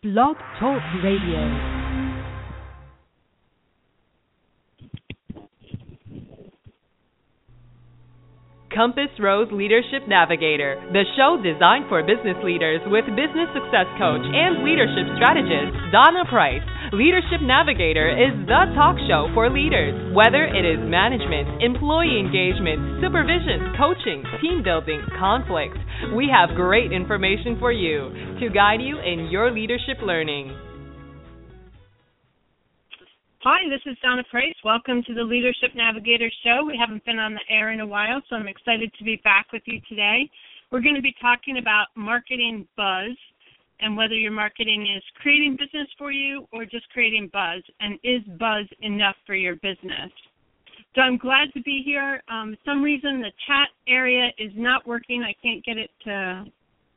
Blog Talk Radio. Compass Rose Leadership Navigator, the show designed for business leaders with business success coach and leadership strategist Donna Price. Leadership Navigator is the talk show for leaders, whether it is management, employee engagement, supervision, coaching, team building, conflict. We have great information for you to guide you in your leadership learning. Hi, this is Donna Price. Welcome to the Leadership Navigator Show. We haven't been on the air in a while, so I'm excited to be back with you today. We're going to be talking about marketing buzz and whether your marketing is creating business for you or just creating buzz, and is buzz enough for your business? So I'm glad to be here. Um, some reason the chat area is not working. I can't get it to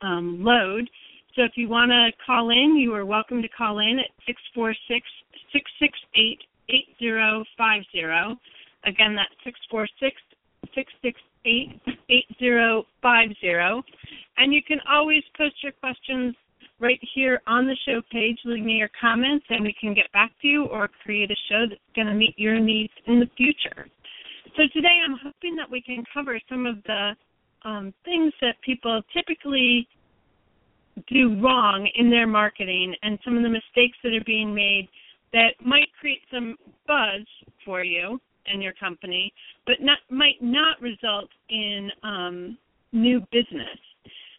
um, load. So if you want to call in, you are welcome to call in at 646 668 8050. Again, that's 646 668 8050. And you can always post your questions right here on the show page. Leave me your comments and we can get back to you or create a show that's going to meet your needs in the future. So today I'm hoping that we can cover some of the um, things that people typically do wrong in their marketing and some of the mistakes that are being made that might create some buzz for you and your company, but not might not result in um, new business.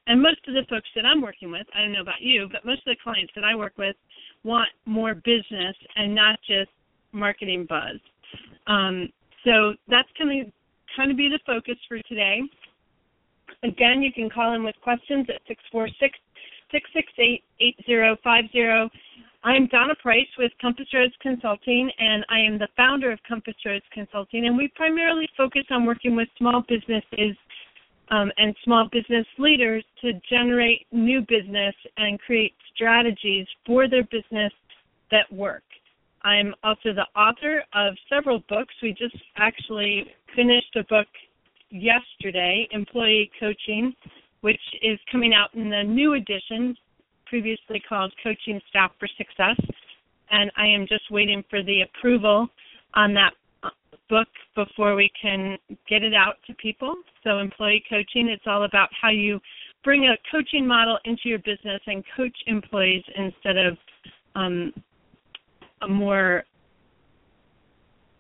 And most of the folks that I'm working with, I don't know about you, but most of the clients that I work with want more business and not just marketing buzz. Um, so that's going to kind of be the focus for today. Again, you can call in with questions at 646 668 8050. I'm Donna Price with Compass Rose Consulting, and I am the founder of Compass Rose Consulting. And we primarily focus on working with small businesses um, and small business leaders to generate new business and create strategies for their business that work. I'm also the author of several books. We just actually finished a book yesterday, Employee Coaching, which is coming out in the new edition, previously called Coaching Staff for Success. And I am just waiting for the approval on that book before we can get it out to people. So, employee coaching, it's all about how you bring a coaching model into your business and coach employees instead of um, a more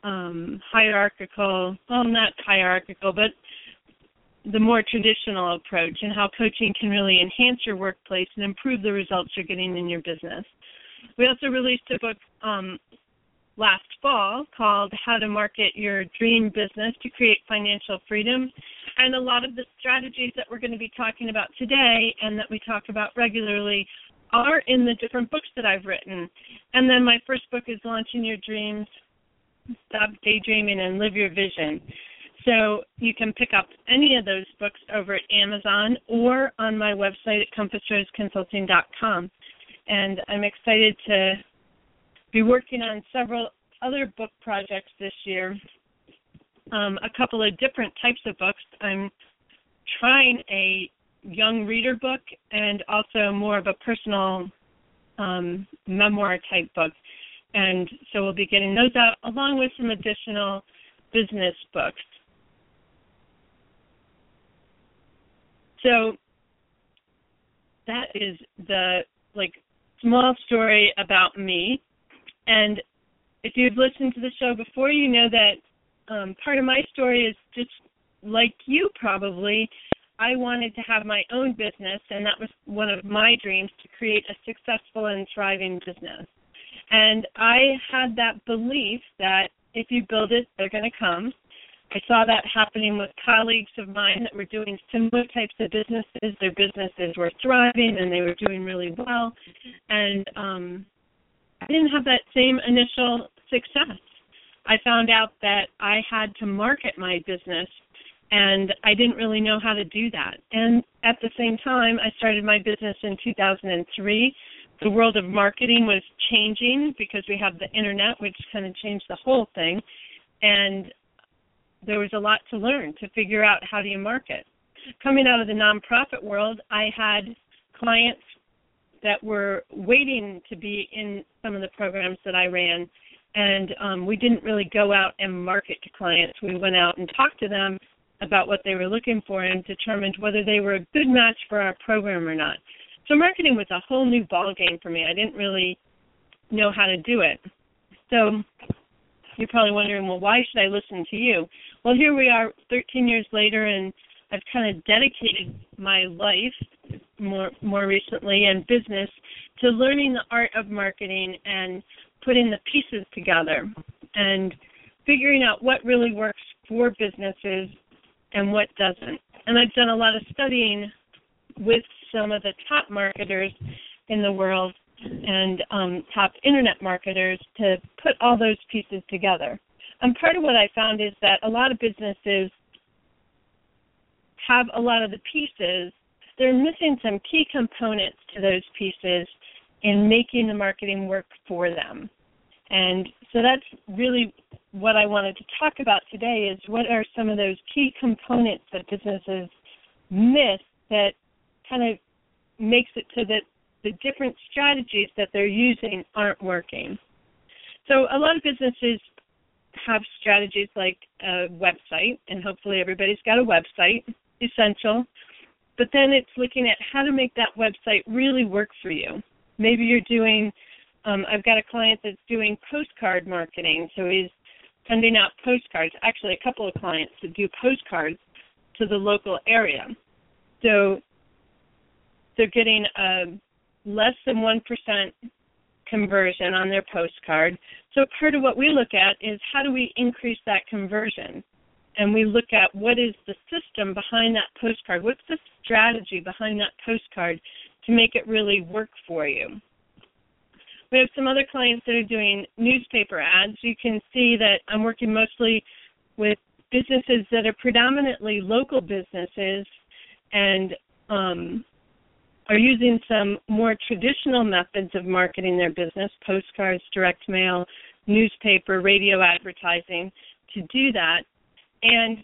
um, hierarchical, well, not hierarchical, but the more traditional approach and how coaching can really enhance your workplace and improve the results you're getting in your business. We also released a book um, last fall called How to Market Your Dream Business to Create Financial Freedom. And a lot of the strategies that we're going to be talking about today and that we talk about regularly are in the different books that I've written. And then my first book is Launching Your Dreams, Stop Daydreaming and Live Your Vision. So you can pick up any of those books over at Amazon or on my website at compassroseconsulting.com. And I'm excited to be working on several other book projects this year. Um, a couple of different types of books. I'm trying a young reader book and also more of a personal um, memoir type book. And so we'll be getting those out along with some additional business books. So that is the like small story about me. And if you've listened to the show before, you know that um, part of my story is just like you probably. I wanted to have my own business, and that was one of my dreams to create a successful and thriving business. And I had that belief that if you build it, they're going to come. I saw that happening with colleagues of mine that were doing similar types of businesses. Their businesses were thriving and they were doing really well. And um, I didn't have that same initial success. I found out that I had to market my business and I didn't really know how to do that. And at the same time, I started my business in 2003. The world of marketing was changing because we have the internet, which kind of changed the whole thing. And there was a lot to learn to figure out how do you market. Coming out of the nonprofit world, I had clients that were waiting to be in some of the programs that I ran, and um, we didn't really go out and market to clients. We went out and talked to them about what they were looking for and determined whether they were a good match for our program or not. So marketing was a whole new ball game for me. I didn't really know how to do it. So you're probably wondering, well, why should I listen to you? Well, here we are 13 years later, and I've kind of dedicated my life more more recently and business to learning the art of marketing and putting the pieces together and figuring out what really works for businesses and what doesn't. And I've done a lot of studying with some of the top marketers in the world and um, top internet marketers to put all those pieces together. And part of what I found is that a lot of businesses have a lot of the pieces, they're missing some key components to those pieces in making the marketing work for them. And so that's really what I wanted to talk about today is what are some of those key components that businesses miss that kind of makes it so that the different strategies that they're using aren't working. So a lot of businesses have strategies like a website, and hopefully everybody's got a website, essential. But then it's looking at how to make that website really work for you. Maybe you're doing, um, I've got a client that's doing postcard marketing, so he's sending out postcards. Actually, a couple of clients that do postcards to the local area. So they're getting a less than 1% conversion on their postcard. So part of what we look at is how do we increase that conversion? And we look at what is the system behind that postcard? What's the strategy behind that postcard to make it really work for you? We have some other clients that are doing newspaper ads. You can see that I'm working mostly with businesses that are predominantly local businesses and um, are using some more traditional methods of marketing their business postcards, direct mail, newspaper, radio advertising to do that, and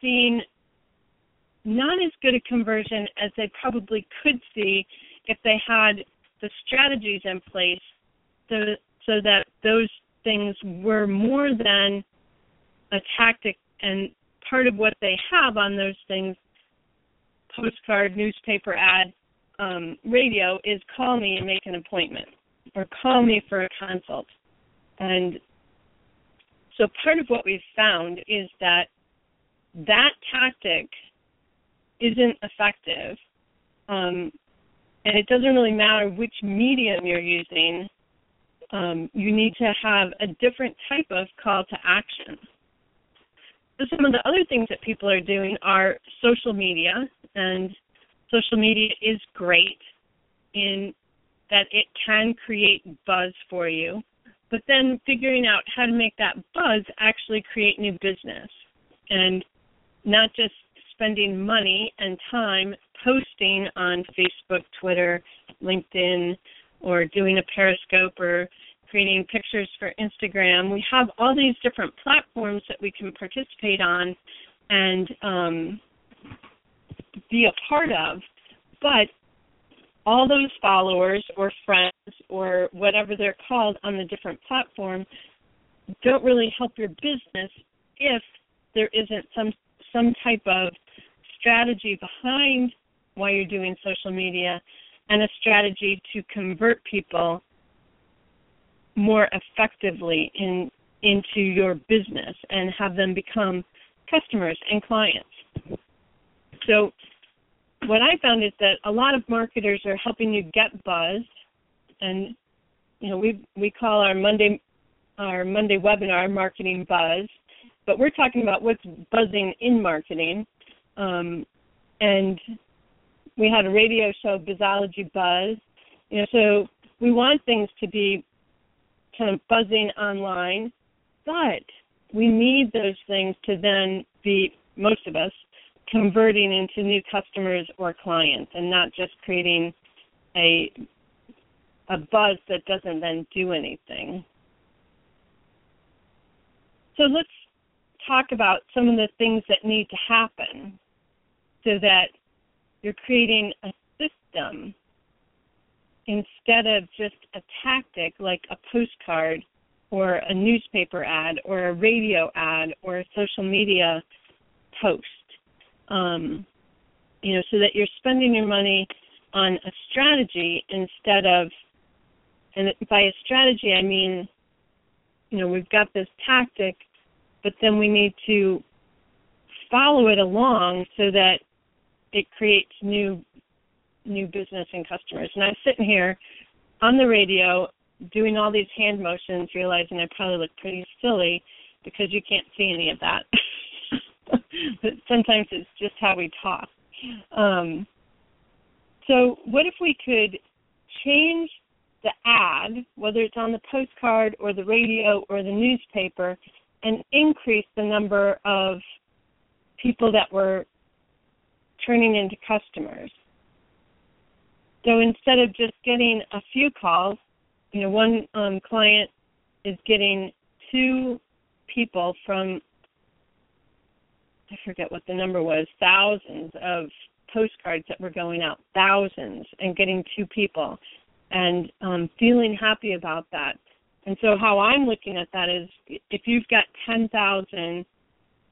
seeing not as good a conversion as they probably could see if they had the strategies in place so, so that those things were more than a tactic and part of what they have on those things postcard, newspaper ad, um, radio is call me and make an appointment or call me for a consult. And so part of what we've found is that that tactic isn't effective. Um, and it doesn't really matter which medium you're using. Um, you need to have a different type of call to action. So some of the other things that people are doing are social media, and social media is great in that it can create buzz for you, but then figuring out how to make that buzz actually create new business and not just spending money and time posting on Facebook, Twitter, LinkedIn, or doing a Periscope or creating pictures for Instagram. We have all these different platforms that we can participate on and um, be a part of, but all those followers or friends or whatever they're called on the different platforms don't really help your business if there isn't some some type of strategy behind why you're doing social media and a strategy to convert people more effectively in into your business and have them become customers and clients. So what I found is that a lot of marketers are helping you get buzz and you know we we call our Monday our Monday webinar marketing buzz, but we're talking about what's buzzing in marketing. Um, and we had a radio show, Buzzology Buzz. You know, so we want things to be kind of buzzing online, but we need those things to then be most of us converting into new customers or clients and not just creating a a buzz that doesn't then do anything. So let's talk about some of the things that need to happen so that you're creating a system instead of just a tactic like a postcard or a newspaper ad or a radio ad or a social media post. Um, you know, so that you're spending your money on a strategy instead of, and by a strategy I mean, you know, we've got this tactic, but then we need to follow it along so that it creates new new business and customers. And I'm sitting here on the radio doing all these hand motions, realizing I probably look pretty silly because you can't see any of that. but sometimes it's just how we talk. Um, so, what if we could change the ad, whether it's on the postcard or the radio or the newspaper, and increase the number of people that were turning into customers? So instead of just getting a few calls, you know, one um, client is getting two people from I forget what the number was, thousands of postcards that were going out, thousands, and getting two people, and um, feeling happy about that. And so, how I'm looking at that is, if you've got ten thousand,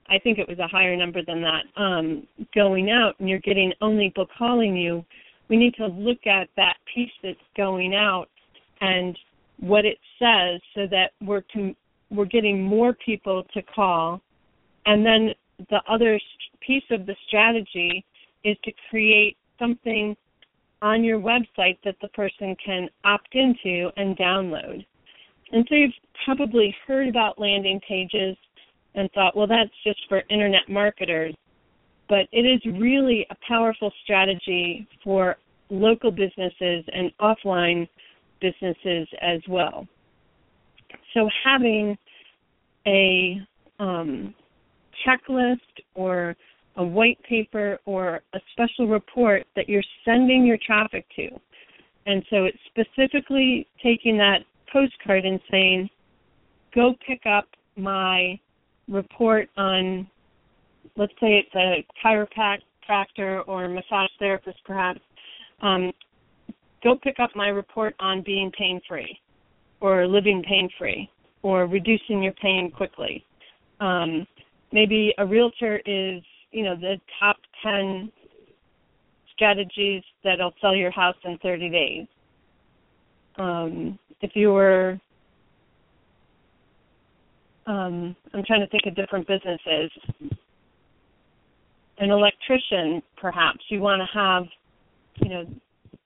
I think it was a higher number than that, um, going out, and you're getting only people calling you, we need to look at that piece that's going out and what it says, so that we're com- we're getting more people to call, and then the other piece of the strategy is to create something on your website that the person can opt into and download. And so you've probably heard about landing pages and thought, well, that's just for internet marketers. But it is really a powerful strategy for local businesses and offline businesses as well. So having a um, checklist or a white paper or a special report that you're sending your traffic to. And so it's specifically taking that postcard and saying, go pick up my report on, let's say it's a chiropractor or massage therapist perhaps, um, go pick up my report on being pain free or living pain free or reducing your pain quickly. Um, maybe a realtor is, you know, the top 10 strategies that'll sell your house in 30 days. Um, if you were, um, I'm trying to think of different businesses. An electrician, perhaps you want to have, you know,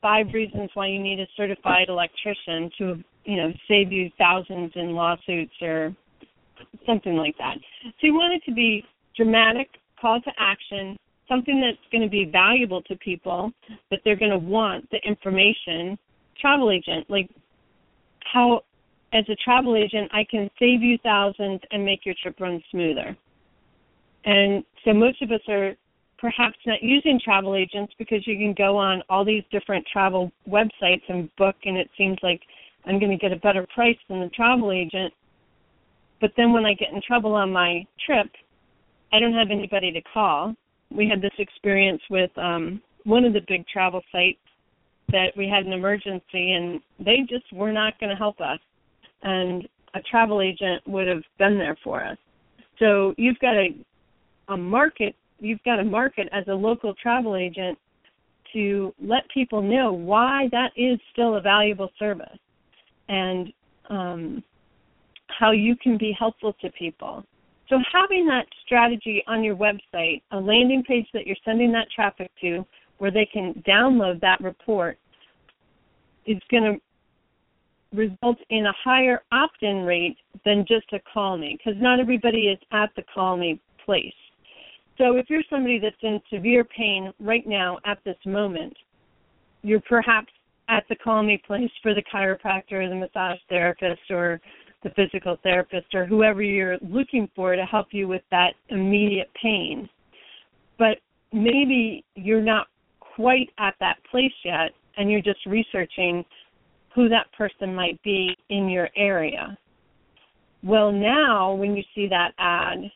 five reasons why you need a certified electrician to, you know, save you thousands in lawsuits or something like that. So you want it to be dramatic, call to action, something that's going to be valuable to people, that they're going to want the information. Travel agent, like how, as a travel agent, I can save you thousands and make your trip run smoother. And so most of us are perhaps not using travel agents because you can go on all these different travel websites and book, and it seems like I'm going to get a better price than the travel agent. But then when I get in trouble on my trip, I don't have anybody to call. We had this experience with um one of the big travel sites that we had an emergency and they just were not going to help us. And a travel agent would have been there for us. So you've got a a market you've got a market as a local travel agent to let people know why that is still a valuable service. And um how you can be helpful to people. So having that strategy on your website, a landing page that you're sending that traffic to where they can download that report is going to result in a higher opt-in rate than just a call me because not everybody is at the call me place. So if you're somebody that's in severe pain right now at this moment, you're perhaps at the call me place for the chiropractor or the massage therapist or the physical therapist or whoever you're looking for to help you with that immediate pain. But maybe you're not quite at that place yet and you're just researching who that person might be in your area. Well, now when you see that ad,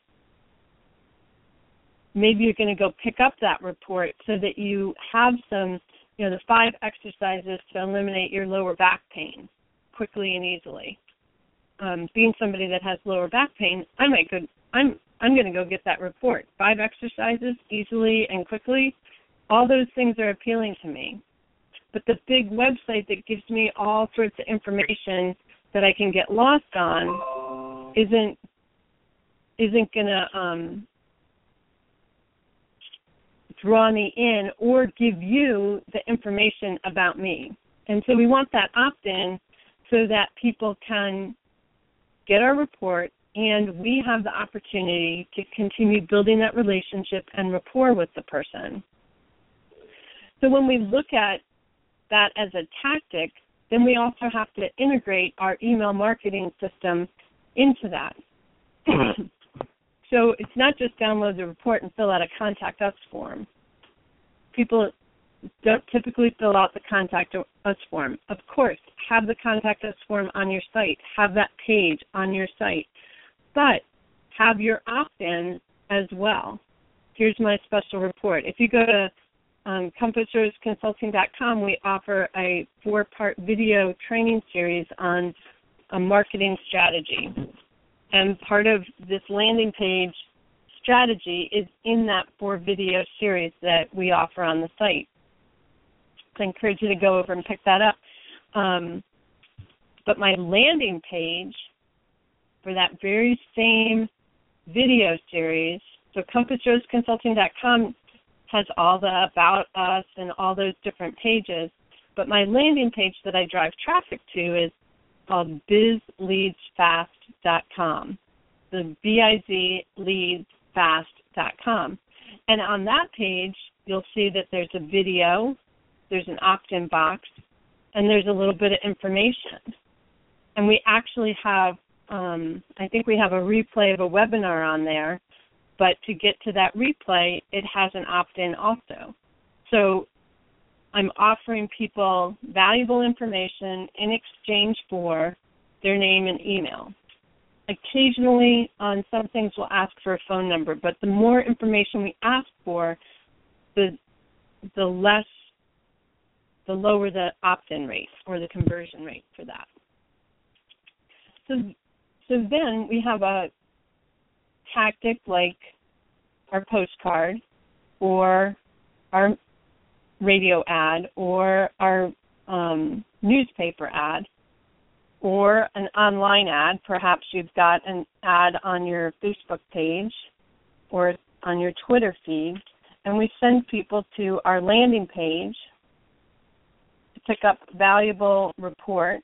maybe you're going to go pick up that report so that you have some you know, the five exercises to eliminate your lower back pain quickly and easily. Um, being somebody that has lower back pain, I might go. I'm I'm going to go get that report. Five exercises easily and quickly. All those things are appealing to me. But the big website that gives me all sorts of information that I can get lost on isn't isn't going to um, draw me in or give you the information about me. And so we want that opt in so that people can get our report and we have the opportunity to continue building that relationship and rapport with the person. So when we look at that as a tactic, then we also have to integrate our email marketing system into that. so it's not just download the report and fill out a contact us form. People don't typically fill out the contact us form. Of course, have the contact us form on your site, have that page on your site, but have your opt in as well. Here's my special report. If you go to um, we offer a four part video training series on a marketing strategy. And part of this landing page strategy is in that four video series that we offer on the site. I encourage you to go over and pick that up. Um, but my landing page for that very same video series, so compassroseconsulting.com has all the about us and all those different pages. But my landing page that I drive traffic to is called bizleadsfast.com. The B-I-Z leadsfast.com. And on that page, you'll see that there's a video, there's an opt-in box, and there's a little bit of information. And we actually have, um, I think we have a replay of a webinar on there but to get to that replay, it has an opt in also. So I'm offering people valuable information in exchange for their name and email. Occasionally, on some things, we'll ask for a phone number, but the more information we ask for, the the less, the lower the opt-in rate or the conversion rate for that. So, so then we have a tactic like our postcard or our radio ad or our um, newspaper ad or an online ad. Perhaps you've got an ad on your Facebook page or on your Twitter feed, and we send people to our landing page pick up valuable report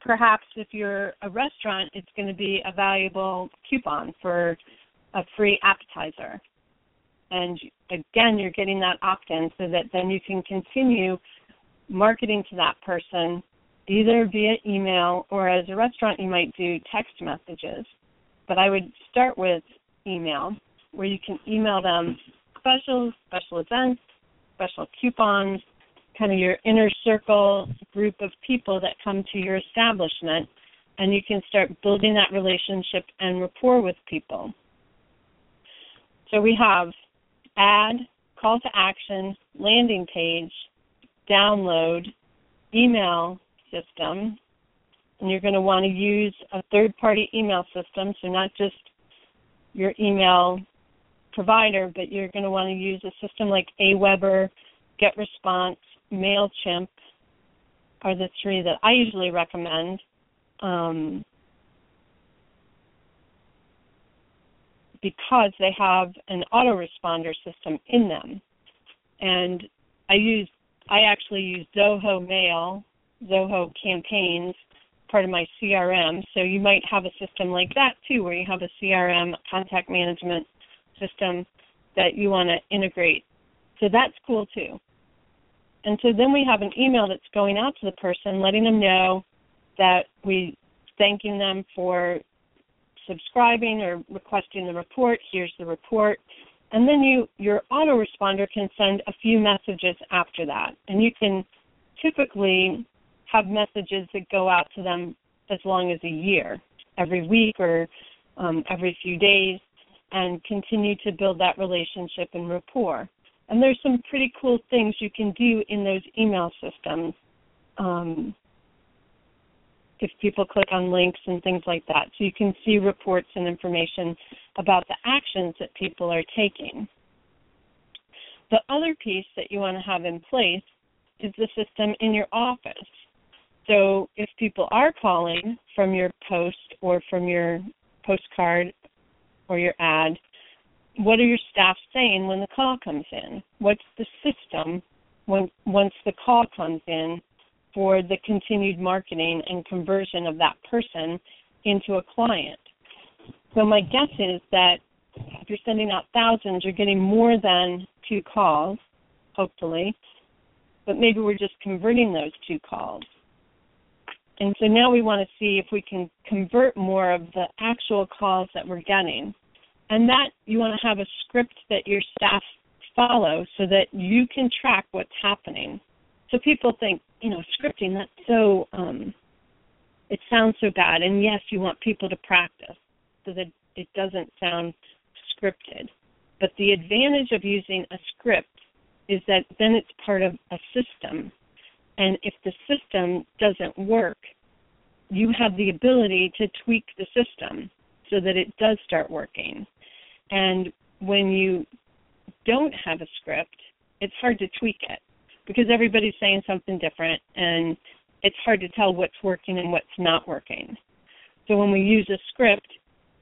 perhaps if you're a restaurant, it's going to be a valuable coupon for a free appetizer. And again, you're getting that opt in so that then you can continue marketing to that person either via email or as a restaurant, you might do text messages. But I would start with email where you can email them specials, special events, special coupons, kind of your inner circle group of people that come to your establishment, and you can start building that relationship and rapport with people. So we have add, call to action, landing page, download, email system, and you're going to want to use a third party email system, so not just your email provider, but you're going to want to use a system like Aweber, GetResponse, MailChimp are the three that I usually recommend. Um, because they have an autoresponder system in them. And I use I actually use Zoho Mail, Zoho Campaigns, part of my CRM. So you might have a system like that too, where you have a CRM contact management system that you want to integrate. So that's cool too. And so then we have an email that's going out to the person, letting them know that we thanking them for subscribing or requesting the report. Here's the report. And then you your autoresponder can send a few messages after that. And you can typically have messages that go out to them as long as a year, every week or um, every few days, and continue to build that relationship and rapport. And there's some pretty cool things you can do in those email systems. Um, if people click on links and things like that. So you can see reports and information about the actions that people are taking. The other piece that you want to have in place is the system in your office. So if people are calling from your post or from your postcard or your ad, what are your staff saying when the call comes in? What's the system when once the call comes in for the continued marketing and conversion of that person into a client. So my guess is that if you're sending out thousands, you're getting more than two calls, hopefully, but maybe we're just converting those two calls. And so now we want to see if we can convert more of the actual calls that we're getting. And that you want to have a script that your staff follow so that you can track what's happening. So people think, you know, scripting, that's so, um, it sounds so bad. And yes, you want people to practice so that it doesn't sound scripted. But the advantage of using a script is that then it's part of a system. And if the system doesn't work, you have the ability to tweak the system so that it does start working. And when you don't have a script, it's hard to tweak it because everybody's saying something different and it's hard to tell what's working and what's not working. So when we use a script,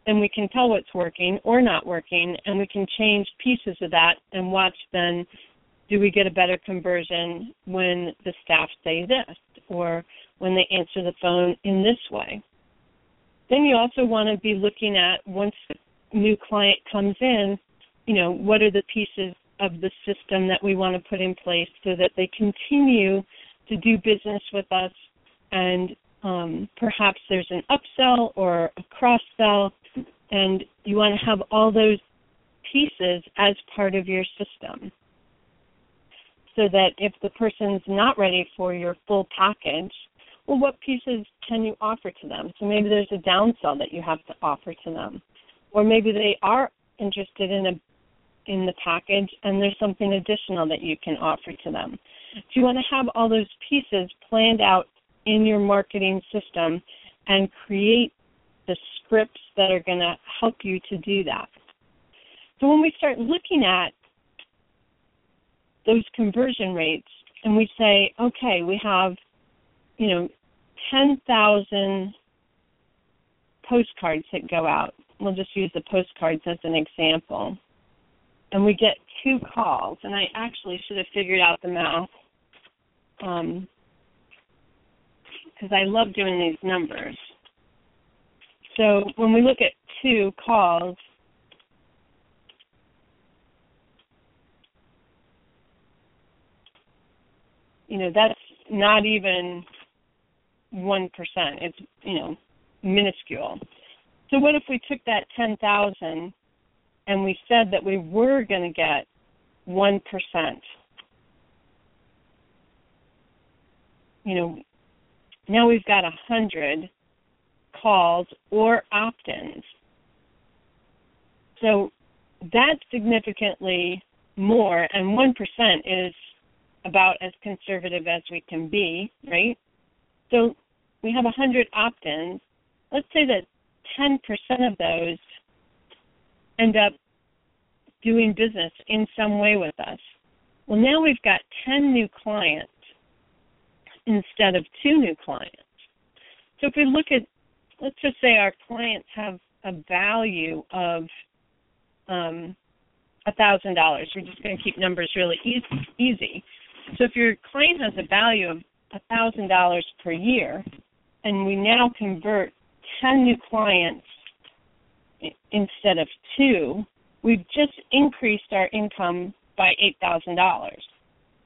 then we can tell what's working or not working and we can change pieces of that and watch then do we get a better conversion when the staff say this or when they answer the phone in this way. Then you also want to be looking at once the new client comes in, you know, what are the pieces of the system that we want to put in place so that they continue to do business with us and um, perhaps there's an upsell or a cross sell and you want to have all those pieces as part of your system so that if the person's not ready for your full package well what pieces can you offer to them? So maybe there's a downsell that you have to offer to them or maybe they are interested in a in the package and there's something additional that you can offer to them. So you want to have all those pieces planned out in your marketing system and create the scripts that are going to help you to do that. So when we start looking at those conversion rates and we say, okay, we have, you know, 10,000 postcards that go out. We'll just use the postcards as an example and we get two calls, and I actually should have figured out the math because um, I love doing these numbers. So when we look at two calls, you know that's not even one percent. It's you know minuscule. So what if we took that ten thousand and we said that we were going to get 1%. You know, now we've got a 100 calls or opt ins. So that's significantly more, and 1% is about as conservative as we can be, right? So we have 100 opt ins. Let's say that 10% of those end up doing business in some way with us. Well, now we've got 10 new clients instead of two new clients. So if we look at, let's just say our clients have a value of um, $1,000. We're just going to keep numbers really easy. So if your client has a value of $1,000 per year, and we now convert 10 new clients instead of two, we've just increased our income by $8,000,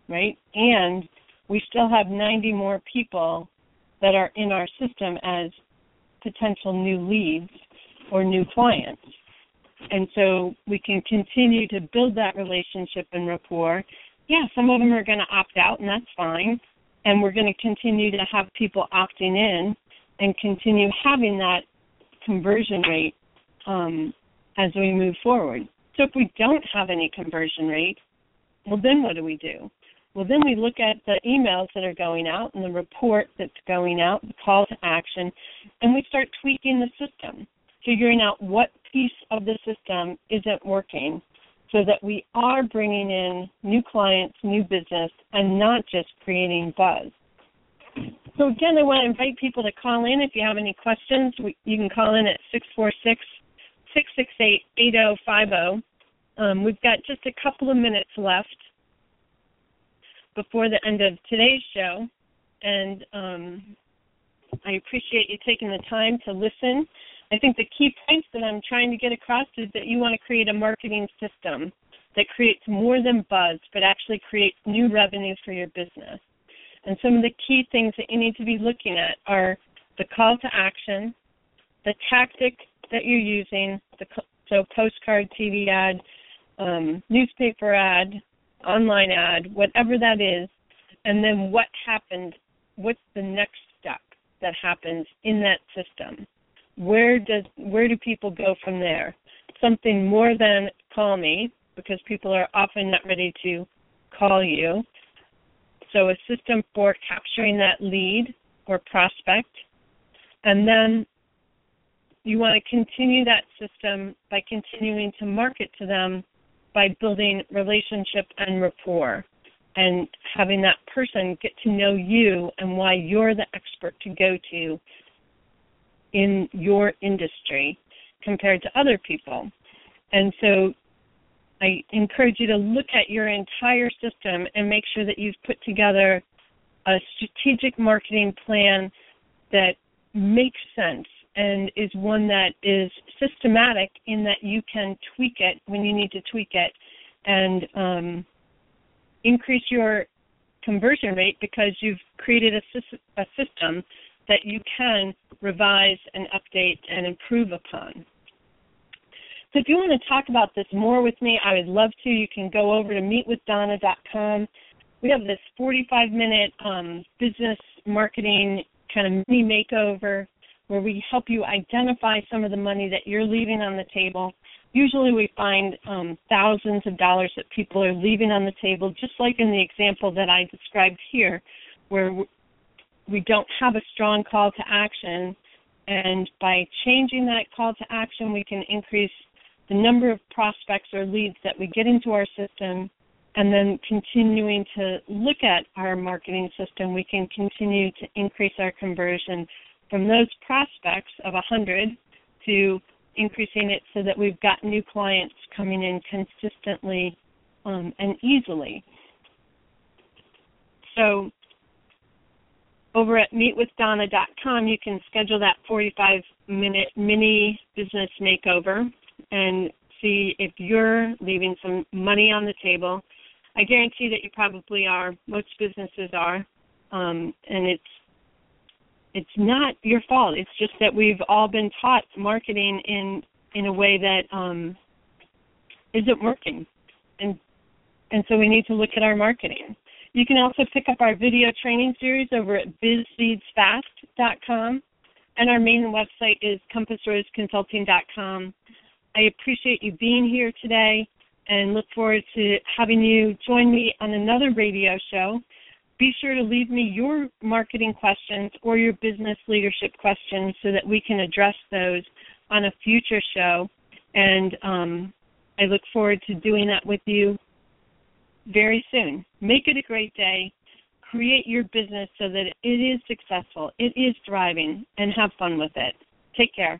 right? And we still have 90 more people that are in our system as potential new leads or new clients. And so we can continue to build that relationship and rapport. Yeah, some of them are going to opt out, and that's fine. And we're going to continue to have people opting in and continue having that conversion rate um, as we move forward. So if we don't have any conversion rate, well, then what do we do? Well, then we look at the emails that are going out and the report that's going out, the call to action, and we start tweaking the system, figuring out what piece of the system isn't working so that we are bringing in new clients, new business, and not just creating buzz. So again, I want to invite people to call in if you have any questions. We, you can call in at 646 668 8050. Um, we've got just a couple of minutes left before the end of today's show, and um, I appreciate you taking the time to listen. I think the key points that I'm trying to get across is that you want to create a marketing system that creates more than buzz, but actually creates new revenue for your business. And some of the key things that you need to be looking at are the call to action, the tactic that you're using, the so postcard, TV ad, um, newspaper ad, online ad, whatever that is, and then what happens, what's the next step that happens in that system? Where does where do people go from there? Something more than call me, because people are often not ready to call you. So a system for capturing that lead or prospect. And then you want to continue that system by continuing to market to them by building relationship and rapport and having that person get to know you and why you're the expert to go to in your industry compared to other people. And so I encourage you to look at your entire system and make sure that you've put together a strategic marketing plan that makes sense and is one that is systematic in that you can tweak it when you need to tweak it and um, increase your conversion rate because you've created a, a system that you can revise and update and improve upon. So if you want to talk about this more with me, I would love to. You can go over to meetwithdonna.com. We have this 45 minute um, business marketing kind of mini makeover where we help you identify some of the money that you're leaving on the table. Usually we find um, thousands of dollars that people are leaving on the table, just like in the example that I described here, where we don't have a strong call to action. And by changing that call to action, we can increase the number of prospects or leads that we get into our system, and then continuing to look at our marketing system, we can continue to increase our conversion from those prospects of 100 to increasing it so that we've got new clients coming in consistently um, and easily. So over at meetwithdonna.com, you can schedule that 45 minute mini business makeover and see if you're leaving some money on the table. I guarantee that you probably are. Most businesses are, um, and it's it's not your fault. It's just that we've all been taught marketing in in a way that um, isn't working, and and so we need to look at our marketing. You can also pick up our video training series over at bizleadsfast.com, and our main website is compassroseconsulting.com. I appreciate you being here today and look forward to having you join me on another radio show. Be sure to leave me your marketing questions or your business leadership questions so that we can address those on a future show. And um, I look forward to doing that with you very soon. Make it a great day. Create your business so that it is successful, it is thriving, and have fun with it. Take care.